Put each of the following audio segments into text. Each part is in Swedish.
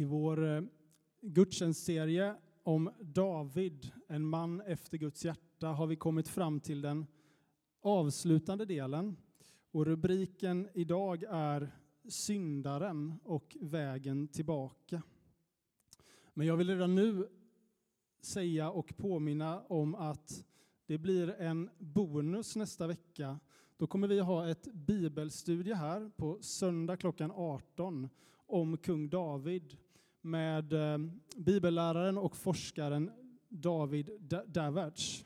I vår eh, gudstjänstserie om David, en man efter Guds hjärta, har vi kommit fram till den avslutande delen. Och rubriken idag är Syndaren och vägen tillbaka. Men jag vill redan nu säga och påminna om att det blir en bonus nästa vecka. Då kommer vi ha ett bibelstudie här på söndag klockan 18 om kung David med eh, bibelläraren och forskaren David Davertz.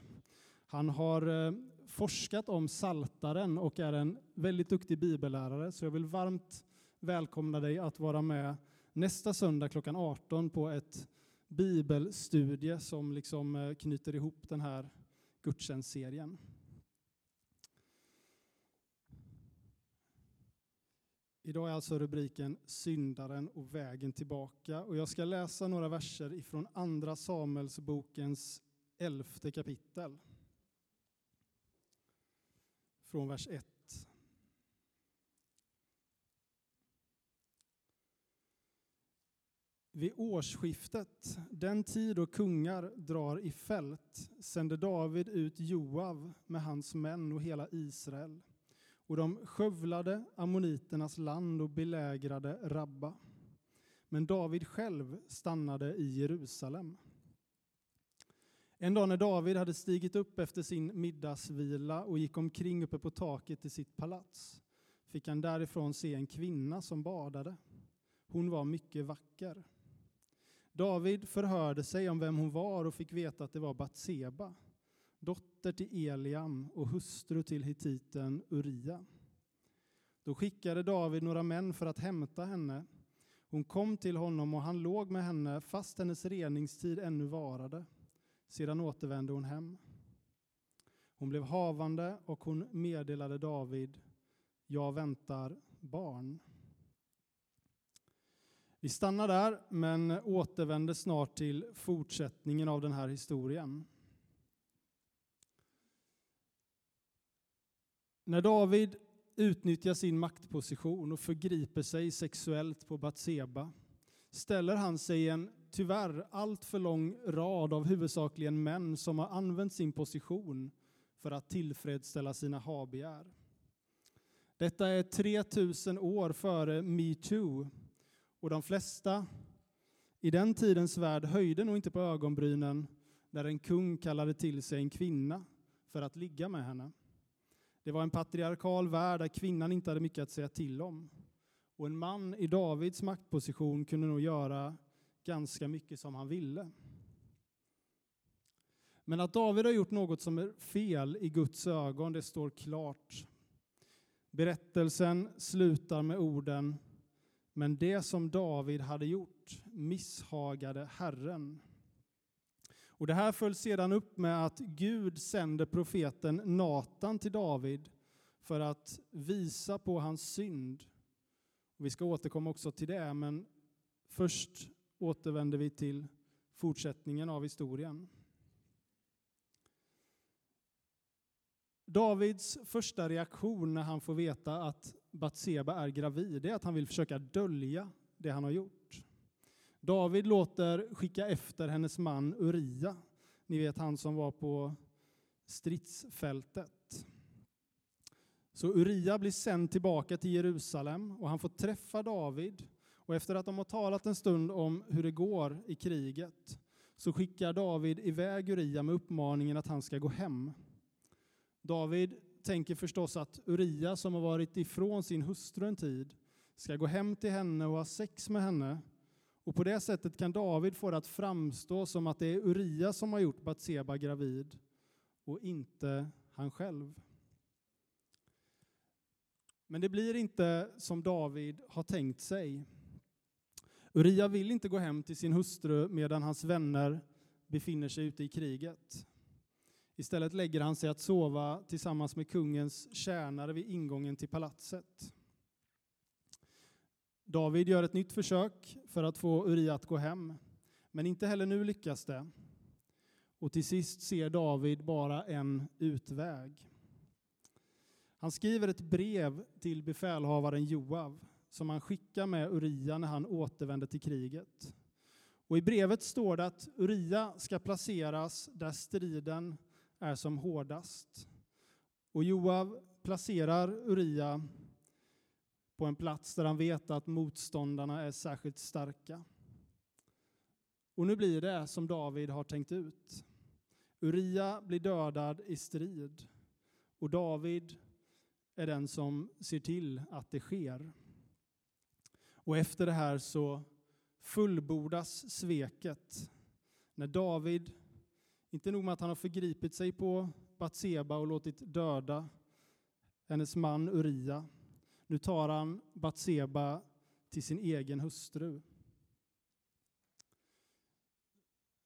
Han har eh, forskat om saltaren och är en väldigt duktig bibellärare, så jag vill varmt välkomna dig att vara med nästa söndag klockan 18 på ett bibelstudie som liksom eh, knyter ihop den här gudstjänstserien. Idag är alltså rubriken Syndaren och vägen tillbaka. Och jag ska läsa några verser ifrån Andra Samuelsbokens elfte kapitel. Från vers 1. Vid årsskiftet, den tid då kungar drar i fält, sände David ut Joav med hans män och hela Israel och de skövlade ammoniternas land och belägrade Rabba. Men David själv stannade i Jerusalem. En dag när David hade stigit upp efter sin middagsvila och gick omkring uppe på taket i sitt palats fick han därifrån se en kvinna som badade. Hon var mycket vacker. David förhörde sig om vem hon var och fick veta att det var Batseba dotter till Eliam och hustru till hittiten Uria. Då skickade David några män för att hämta henne. Hon kom till honom och han låg med henne fast hennes reningstid ännu varade. Sedan återvände hon hem. Hon blev havande och hon meddelade David, jag väntar barn. Vi stannar där, men återvänder snart till fortsättningen av den här historien. När David utnyttjar sin maktposition och förgriper sig sexuellt på Batseba ställer han sig i en tyvärr alltför lång rad av huvudsakligen män som har använt sin position för att tillfredsställa sina habegär. Detta är 3000 år före metoo och de flesta i den tidens värld höjde nog inte på ögonbrynen när en kung kallade till sig en kvinna för att ligga med henne. Det var en patriarkal värld där kvinnan inte hade mycket att säga till om. Och en man i Davids maktposition kunde nog göra ganska mycket som han ville. Men att David har gjort något som är fel i Guds ögon, det står klart. Berättelsen slutar med orden Men det som David hade gjort misshagade Herren. Och det här följs sedan upp med att Gud sänder profeten Natan till David för att visa på hans synd. Vi ska återkomma också till det, men först återvänder vi till fortsättningen av historien. Davids första reaktion när han får veta att Batseba är gravid är att han vill försöka dölja det han har gjort. David låter skicka efter hennes man Uria, ni vet han som var på stridsfältet. Så Uria blir sänd tillbaka till Jerusalem och han får träffa David. Och efter att de har talat en stund om hur det går i kriget så skickar David iväg Uria med uppmaningen att han ska gå hem. David tänker förstås att Uria som har varit ifrån sin hustru en tid ska gå hem till henne och ha sex med henne och på det sättet kan David få det att framstå som att det är Uria som har gjort Batseba gravid och inte han själv. Men det blir inte som David har tänkt sig. Uria vill inte gå hem till sin hustru medan hans vänner befinner sig ute i kriget. Istället lägger han sig att sova tillsammans med kungens tjänare vid ingången till palatset. David gör ett nytt försök för att få Uria att gå hem, men inte heller nu lyckas det. Och till sist ser David bara en utväg. Han skriver ett brev till befälhavaren Joav som han skickar med Uria när han återvänder till kriget. Och I brevet står det att Uria ska placeras där striden är som hårdast. Och Joav placerar Uria på en plats där han vet att motståndarna är särskilt starka. Och nu blir det som David har tänkt ut. Uria blir dödad i strid och David är den som ser till att det sker. Och efter det här så fullbordas sveket när David, inte nog med att han har förgripit sig på Batseba och låtit döda hennes man Uria, nu tar han Batseba till sin egen hustru.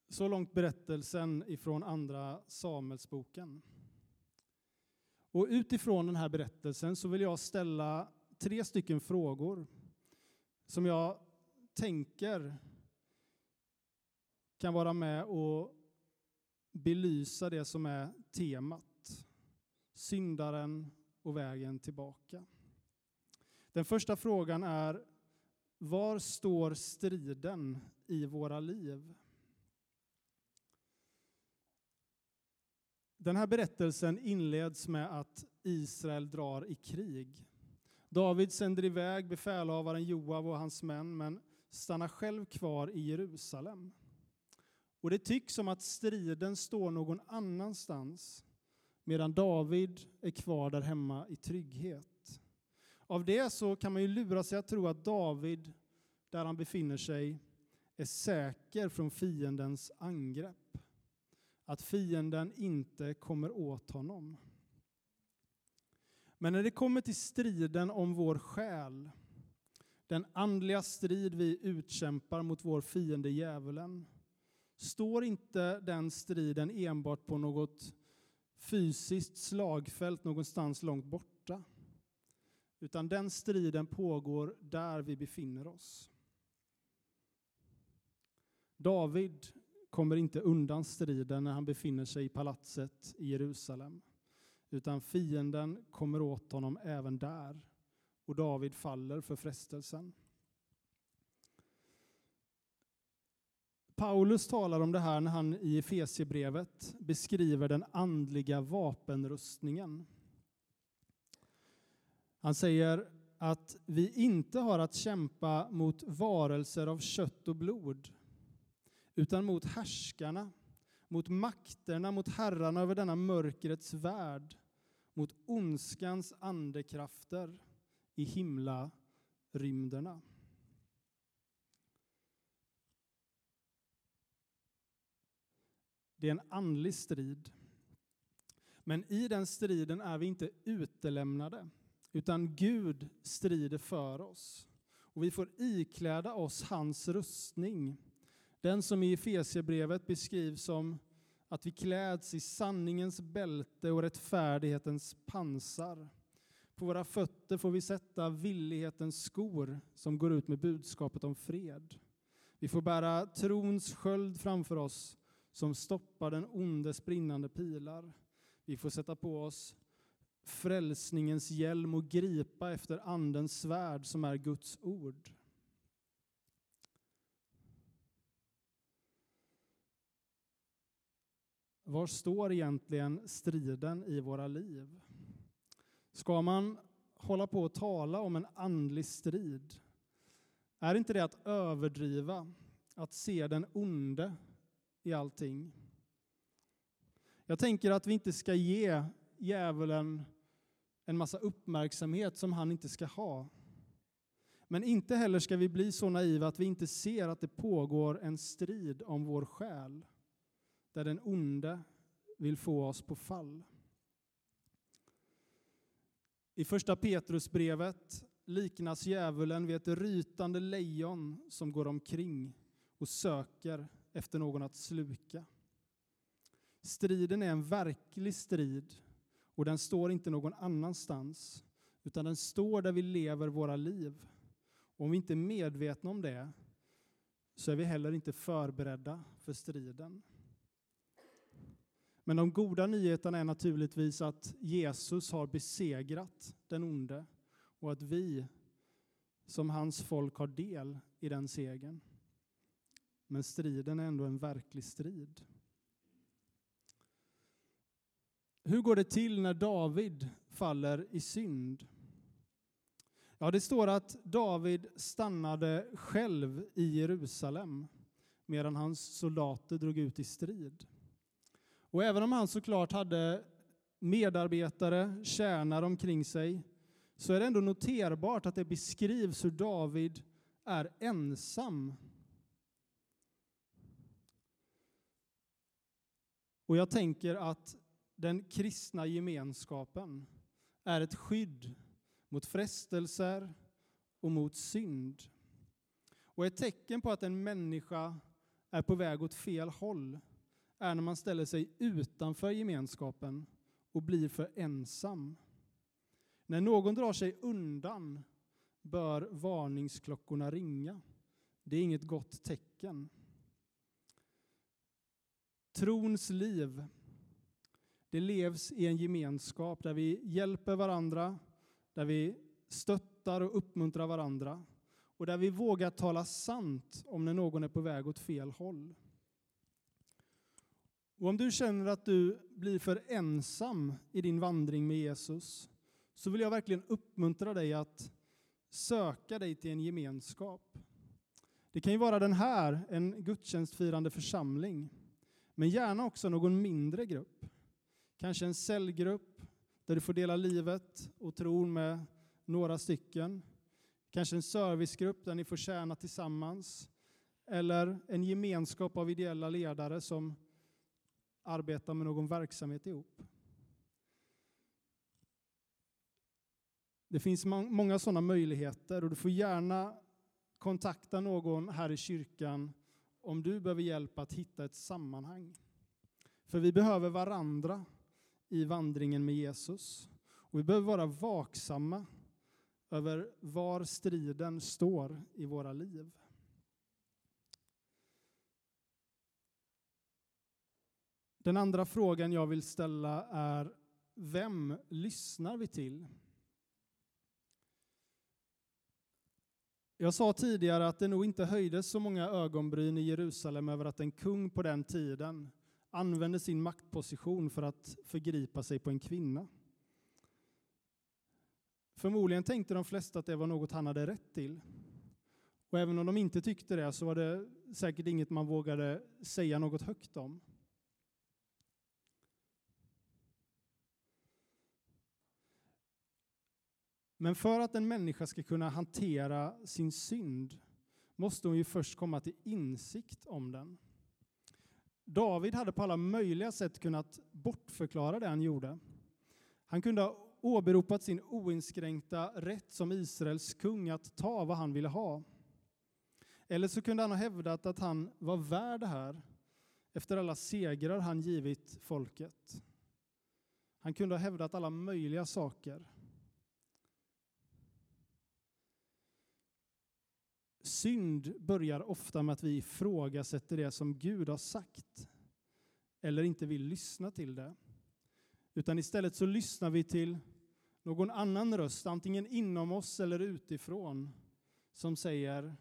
Så långt berättelsen ifrån Andra Samuelsboken. Och utifrån den här berättelsen så vill jag ställa tre stycken frågor som jag tänker kan vara med och belysa det som är temat. Syndaren och vägen tillbaka. Den första frågan är, var står striden i våra liv? Den här berättelsen inleds med att Israel drar i krig. David sänder iväg befälhavaren Joav och hans män, men stannar själv kvar i Jerusalem. Och det tycks som att striden står någon annanstans, medan David är kvar där hemma i trygghet. Av det så kan man ju lura sig att tro att David, där han befinner sig, är säker från fiendens angrepp att fienden inte kommer åt honom. Men när det kommer till striden om vår själ, den andliga strid vi utkämpar mot vår fiende djävulen, står inte den striden enbart på något fysiskt slagfält någonstans långt borta. Utan den striden pågår där vi befinner oss. David kommer inte undan striden när han befinner sig i palatset i Jerusalem. Utan fienden kommer åt honom även där. Och David faller för frestelsen. Paulus talar om det här när han i Efesiebrevet beskriver den andliga vapenrustningen. Han säger att vi inte har att kämpa mot varelser av kött och blod utan mot härskarna, mot makterna, mot herrarna över denna mörkrets värld, mot ondskans andekrafter i himla rymderna. Det är en andlig strid. Men i den striden är vi inte utelämnade, utan Gud strider för oss. Och vi får ikläda oss hans rustning den som i Efesierbrevet beskrivs som att vi kläds i sanningens bälte och rättfärdighetens pansar. På våra fötter får vi sätta villighetens skor som går ut med budskapet om fred. Vi får bära trons sköld framför oss som stoppar den ondes brinnande pilar. Vi får sätta på oss frälsningens hjälm och gripa efter andens svärd som är Guds ord. Var står egentligen striden i våra liv? Ska man hålla på att tala om en andlig strid? Är inte det att överdriva, att se den onde i allting? Jag tänker att vi inte ska ge djävulen en massa uppmärksamhet som han inte ska ha. Men inte heller ska vi bli så naiva att vi inte ser att det pågår en strid om vår själ där den onde vill få oss på fall. I första Petrusbrevet liknas djävulen vid ett rytande lejon som går omkring och söker efter någon att sluka. Striden är en verklig strid och den står inte någon annanstans utan den står där vi lever våra liv. Och om vi inte är medvetna om det så är vi heller inte förberedda för striden. Men de goda nyheterna är naturligtvis att Jesus har besegrat den onde och att vi som hans folk har del i den segern. Men striden är ändå en verklig strid. Hur går det till när David faller i synd? Ja, det står att David stannade själv i Jerusalem medan hans soldater drog ut i strid. Och även om han såklart hade medarbetare, tjänare omkring sig, så är det ändå noterbart att det beskrivs hur David är ensam. Och jag tänker att den kristna gemenskapen är ett skydd mot frestelser och mot synd. Och ett tecken på att en människa är på väg åt fel håll är när man ställer sig utanför gemenskapen och blir för ensam. När någon drar sig undan bör varningsklockorna ringa. Det är inget gott tecken. Trons liv, det levs i en gemenskap där vi hjälper varandra, där vi stöttar och uppmuntrar varandra och där vi vågar tala sant om när någon är på väg åt fel håll. Och om du känner att du blir för ensam i din vandring med Jesus så vill jag verkligen uppmuntra dig att söka dig till en gemenskap. Det kan ju vara den här, en gudstjänstfirande församling, men gärna också någon mindre grupp. Kanske en cellgrupp där du får dela livet och tron med några stycken. Kanske en servicegrupp där ni får tjäna tillsammans. Eller en gemenskap av ideella ledare som arbetar med någon verksamhet ihop. Det finns många sådana möjligheter och du får gärna kontakta någon här i kyrkan om du behöver hjälp att hitta ett sammanhang. För vi behöver varandra i vandringen med Jesus. Och vi behöver vara vaksamma över var striden står i våra liv. Den andra frågan jag vill ställa är vem lyssnar vi till? Jag sa tidigare att det nog inte höjdes så många ögonbryn i Jerusalem över att en kung på den tiden använder sin maktposition för att förgripa sig på en kvinna. Förmodligen tänkte de flesta att det var något han hade rätt till. Och även om de inte tyckte det så var det säkert inget man vågade säga något högt om. Men för att en människa ska kunna hantera sin synd måste hon ju först komma till insikt om den. David hade på alla möjliga sätt kunnat bortförklara det han gjorde. Han kunde ha åberopat sin oinskränkta rätt som Israels kung att ta vad han ville ha. Eller så kunde han ha hävdat att han var värd det här efter alla segrar han givit folket. Han kunde ha hävdat alla möjliga saker. Synd börjar ofta med att vi ifrågasätter det som Gud har sagt eller inte vill lyssna till det. Utan istället så lyssnar vi till någon annan röst, antingen inom oss eller utifrån, som säger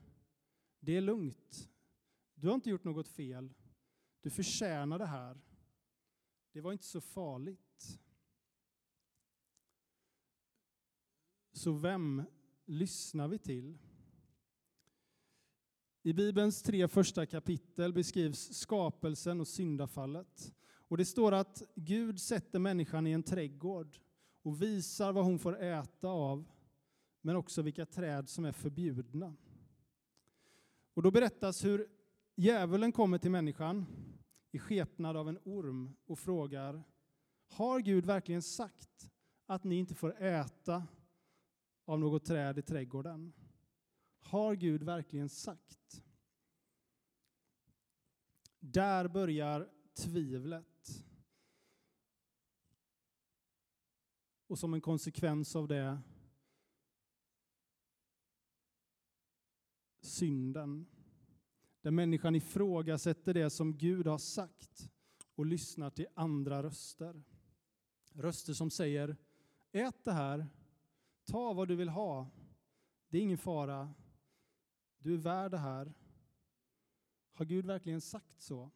det är lugnt. Du har inte gjort något fel. Du förtjänar det här. Det var inte så farligt. Så vem lyssnar vi till? I Bibelns tre första kapitel beskrivs skapelsen och syndafallet. Och det står att Gud sätter människan i en trädgård och visar vad hon får äta av, men också vilka träd som är förbjudna. Och då berättas hur djävulen kommer till människan i skepnad av en orm och frågar Har Gud verkligen sagt att ni inte får äta av något träd i trädgården? Har Gud verkligen sagt? Där börjar tvivlet. Och som en konsekvens av det synden. Där människan ifrågasätter det som Gud har sagt och lyssnar till andra röster. Röster som säger ät det här, ta vad du vill ha, det är ingen fara, du är värd det här. Har Gud verkligen sagt så?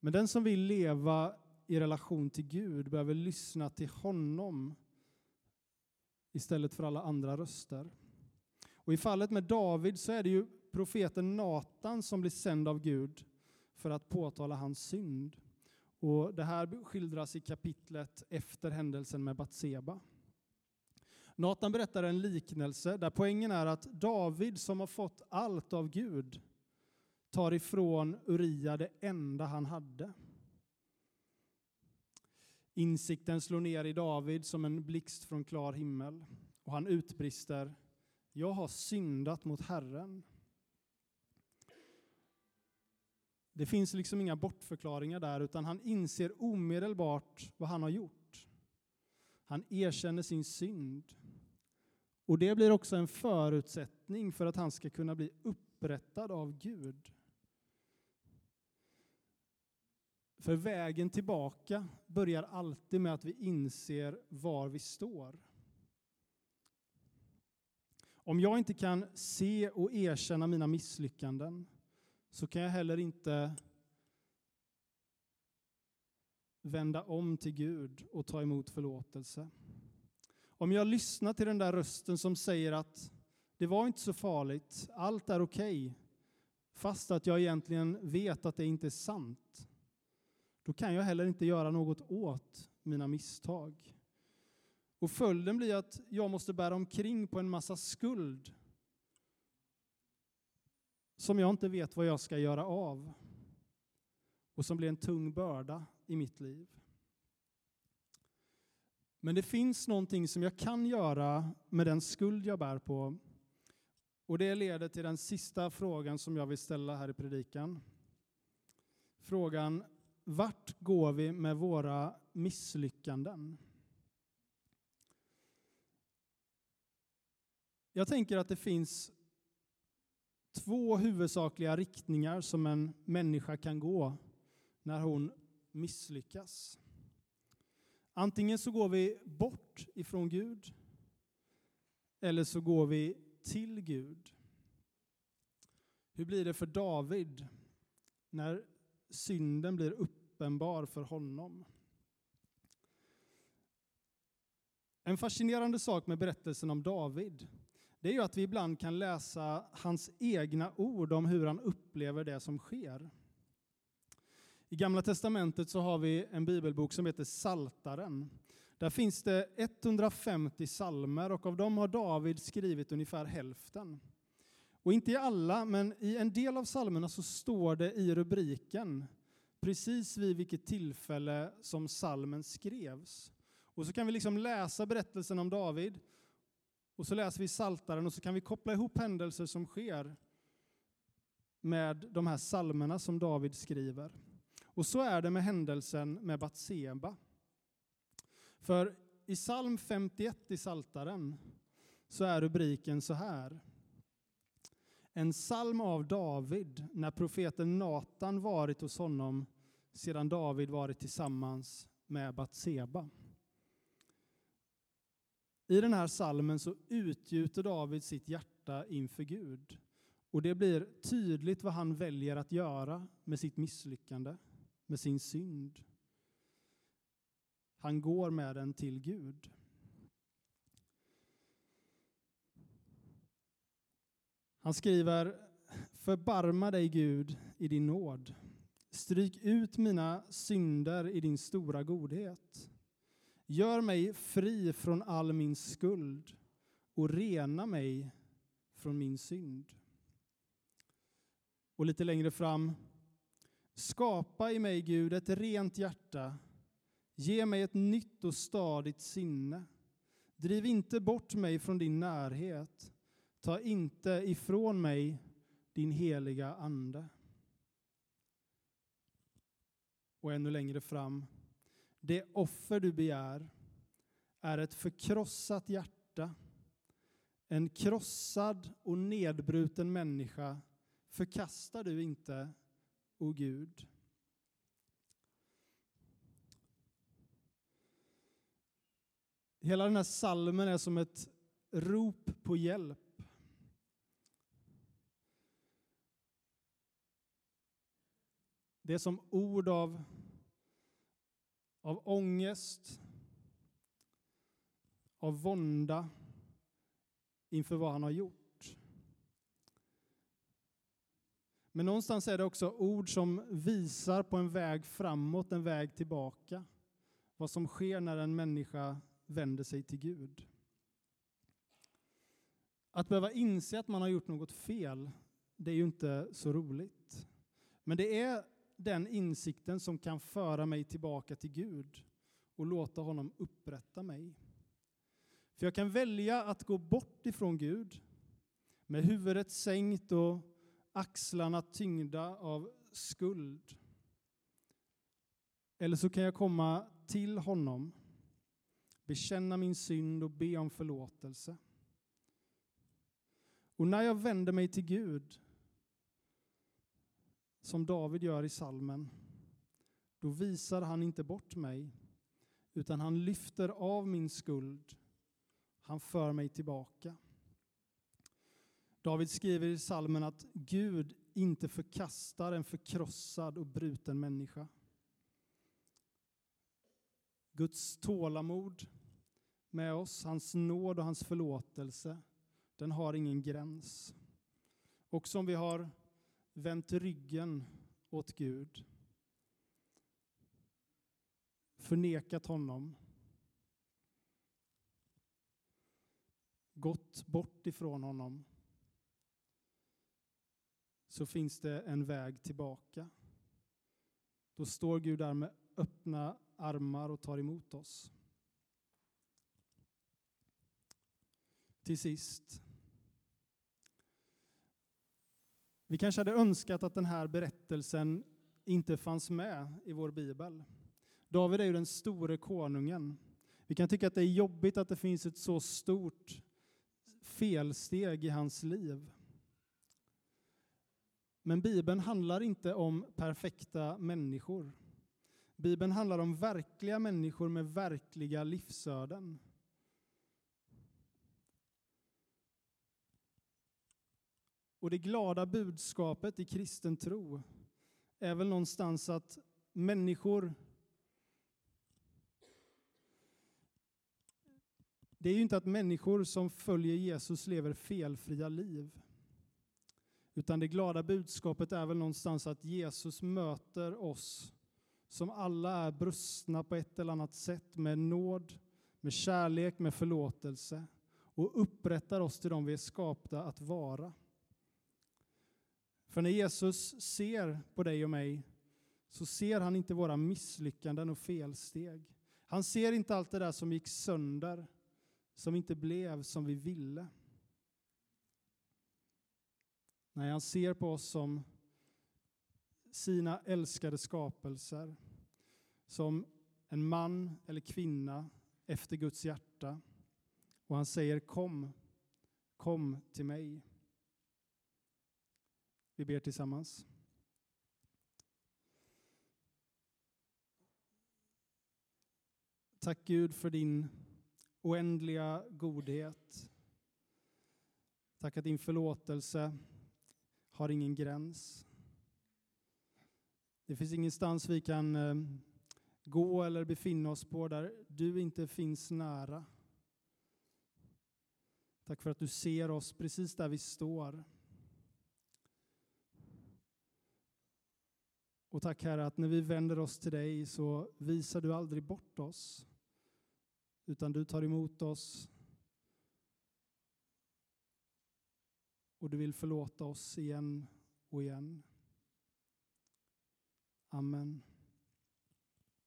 Men den som vill leva i relation till Gud behöver lyssna till honom istället för alla andra röster. Och I fallet med David så är det ju profeten Natan som blir sänd av Gud för att påtala hans synd. Och Det här skildras i kapitlet efter händelsen med Batseba. Natan berättar en liknelse där poängen är att David som har fått allt av Gud tar ifrån Uria det enda han hade. Insikten slår ner i David som en blixt från klar himmel och han utbrister Jag har syndat mot Herren. Det finns liksom inga bortförklaringar där utan han inser omedelbart vad han har gjort. Han erkänner sin synd. Och det blir också en förutsättning för att han ska kunna bli upprättad av Gud. För vägen tillbaka börjar alltid med att vi inser var vi står. Om jag inte kan se och erkänna mina misslyckanden så kan jag heller inte vända om till Gud och ta emot förlåtelse. Om jag lyssnar till den där rösten som säger att det var inte så farligt, allt är okej, okay, fast att jag egentligen vet att det inte är sant, då kan jag heller inte göra något åt mina misstag. Och följden blir att jag måste bära omkring på en massa skuld som jag inte vet vad jag ska göra av och som blir en tung börda i mitt liv. Men det finns någonting som jag kan göra med den skuld jag bär på. Och det leder till den sista frågan som jag vill ställa här i predikan. Frågan, vart går vi med våra misslyckanden? Jag tänker att det finns två huvudsakliga riktningar som en människa kan gå när hon misslyckas. Antingen så går vi bort ifrån Gud eller så går vi till Gud. Hur blir det för David när synden blir uppenbar för honom? En fascinerande sak med berättelsen om David det är ju att vi ibland kan läsa hans egna ord om hur han upplever det som sker. I Gamla Testamentet så har vi en bibelbok som heter Saltaren. Där finns det 150 salmer och av dem har David skrivit ungefär hälften. Och inte i alla, men i en del av salmerna så står det i rubriken precis vid vilket tillfälle som salmen skrevs. Och så kan vi liksom läsa berättelsen om David och så läser vi Saltaren och så kan vi koppla ihop händelser som sker med de här salmerna som David skriver. Och så är det med händelsen med Batseba. För i psalm 51 i Saltaren så är rubriken så här. En psalm av David när profeten Natan varit hos honom sedan David varit tillsammans med Batseba. I den här salmen så utgjuter David sitt hjärta inför Gud. Och det blir tydligt vad han väljer att göra med sitt misslyckande, med sin synd. Han går med den till Gud. Han skriver Förbarma dig Gud i din nåd. Stryk ut mina synder i din stora godhet. Gör mig fri från all min skuld och rena mig från min synd. Och lite längre fram. Skapa i mig, Gud, ett rent hjärta. Ge mig ett nytt och stadigt sinne. Driv inte bort mig från din närhet. Ta inte ifrån mig din heliga Ande. Och ännu längre fram. Det offer du begär är ett förkrossat hjärta. En krossad och nedbruten människa förkastar du inte, och Gud. Hela den här salmen är som ett rop på hjälp. Det är som ord av, av ångest, av vånda inför vad han har gjort. Men någonstans är det också ord som visar på en väg framåt, en väg tillbaka. Vad som sker när en människa vänder sig till Gud. Att behöva inse att man har gjort något fel, det är ju inte så roligt. Men det är den insikten som kan föra mig tillbaka till Gud och låta honom upprätta mig. För jag kan välja att gå bort ifrån Gud med huvudet sänkt och axlarna tyngda av skuld. Eller så kan jag komma till honom, bekänna min synd och be om förlåtelse. Och när jag vänder mig till Gud, som David gör i salmen, då visar han inte bort mig, utan han lyfter av min skuld. Han för mig tillbaka. David skriver i salmen att Gud inte förkastar en förkrossad och bruten människa. Guds tålamod med oss, hans nåd och hans förlåtelse, den har ingen gräns. Och som vi har vänt ryggen åt Gud, förnekat honom, gått bort ifrån honom, så finns det en väg tillbaka. Då står Gud där med öppna armar och tar emot oss. Till sist. Vi kanske hade önskat att den här berättelsen inte fanns med i vår bibel. David är ju den store konungen. Vi kan tycka att det är jobbigt att det finns ett så stort felsteg i hans liv. Men Bibeln handlar inte om perfekta människor. Bibeln handlar om verkliga människor med verkliga livsöden. Och det glada budskapet i kristen tro är väl någonstans att människor Det är ju inte att människor som följer Jesus lever felfria liv. Utan det glada budskapet är väl någonstans att Jesus möter oss som alla är brustna på ett eller annat sätt med nåd, med kärlek, med förlåtelse och upprättar oss till dem vi är skapta att vara. För när Jesus ser på dig och mig så ser han inte våra misslyckanden och felsteg. Han ser inte allt det där som gick sönder, som inte blev som vi ville. Nej, han ser på oss som sina älskade skapelser, som en man eller kvinna efter Guds hjärta. Och han säger kom, kom till mig. Vi ber tillsammans. Tack Gud för din oändliga godhet. Tack att din förlåtelse har ingen gräns. Det finns ingenstans vi kan eh, gå eller befinna oss på där du inte finns nära. Tack för att du ser oss precis där vi står. Och tack Herre att när vi vänder oss till dig så visar du aldrig bort oss. Utan du tar emot oss. Och du vill förlåta oss igen och igen. Amen.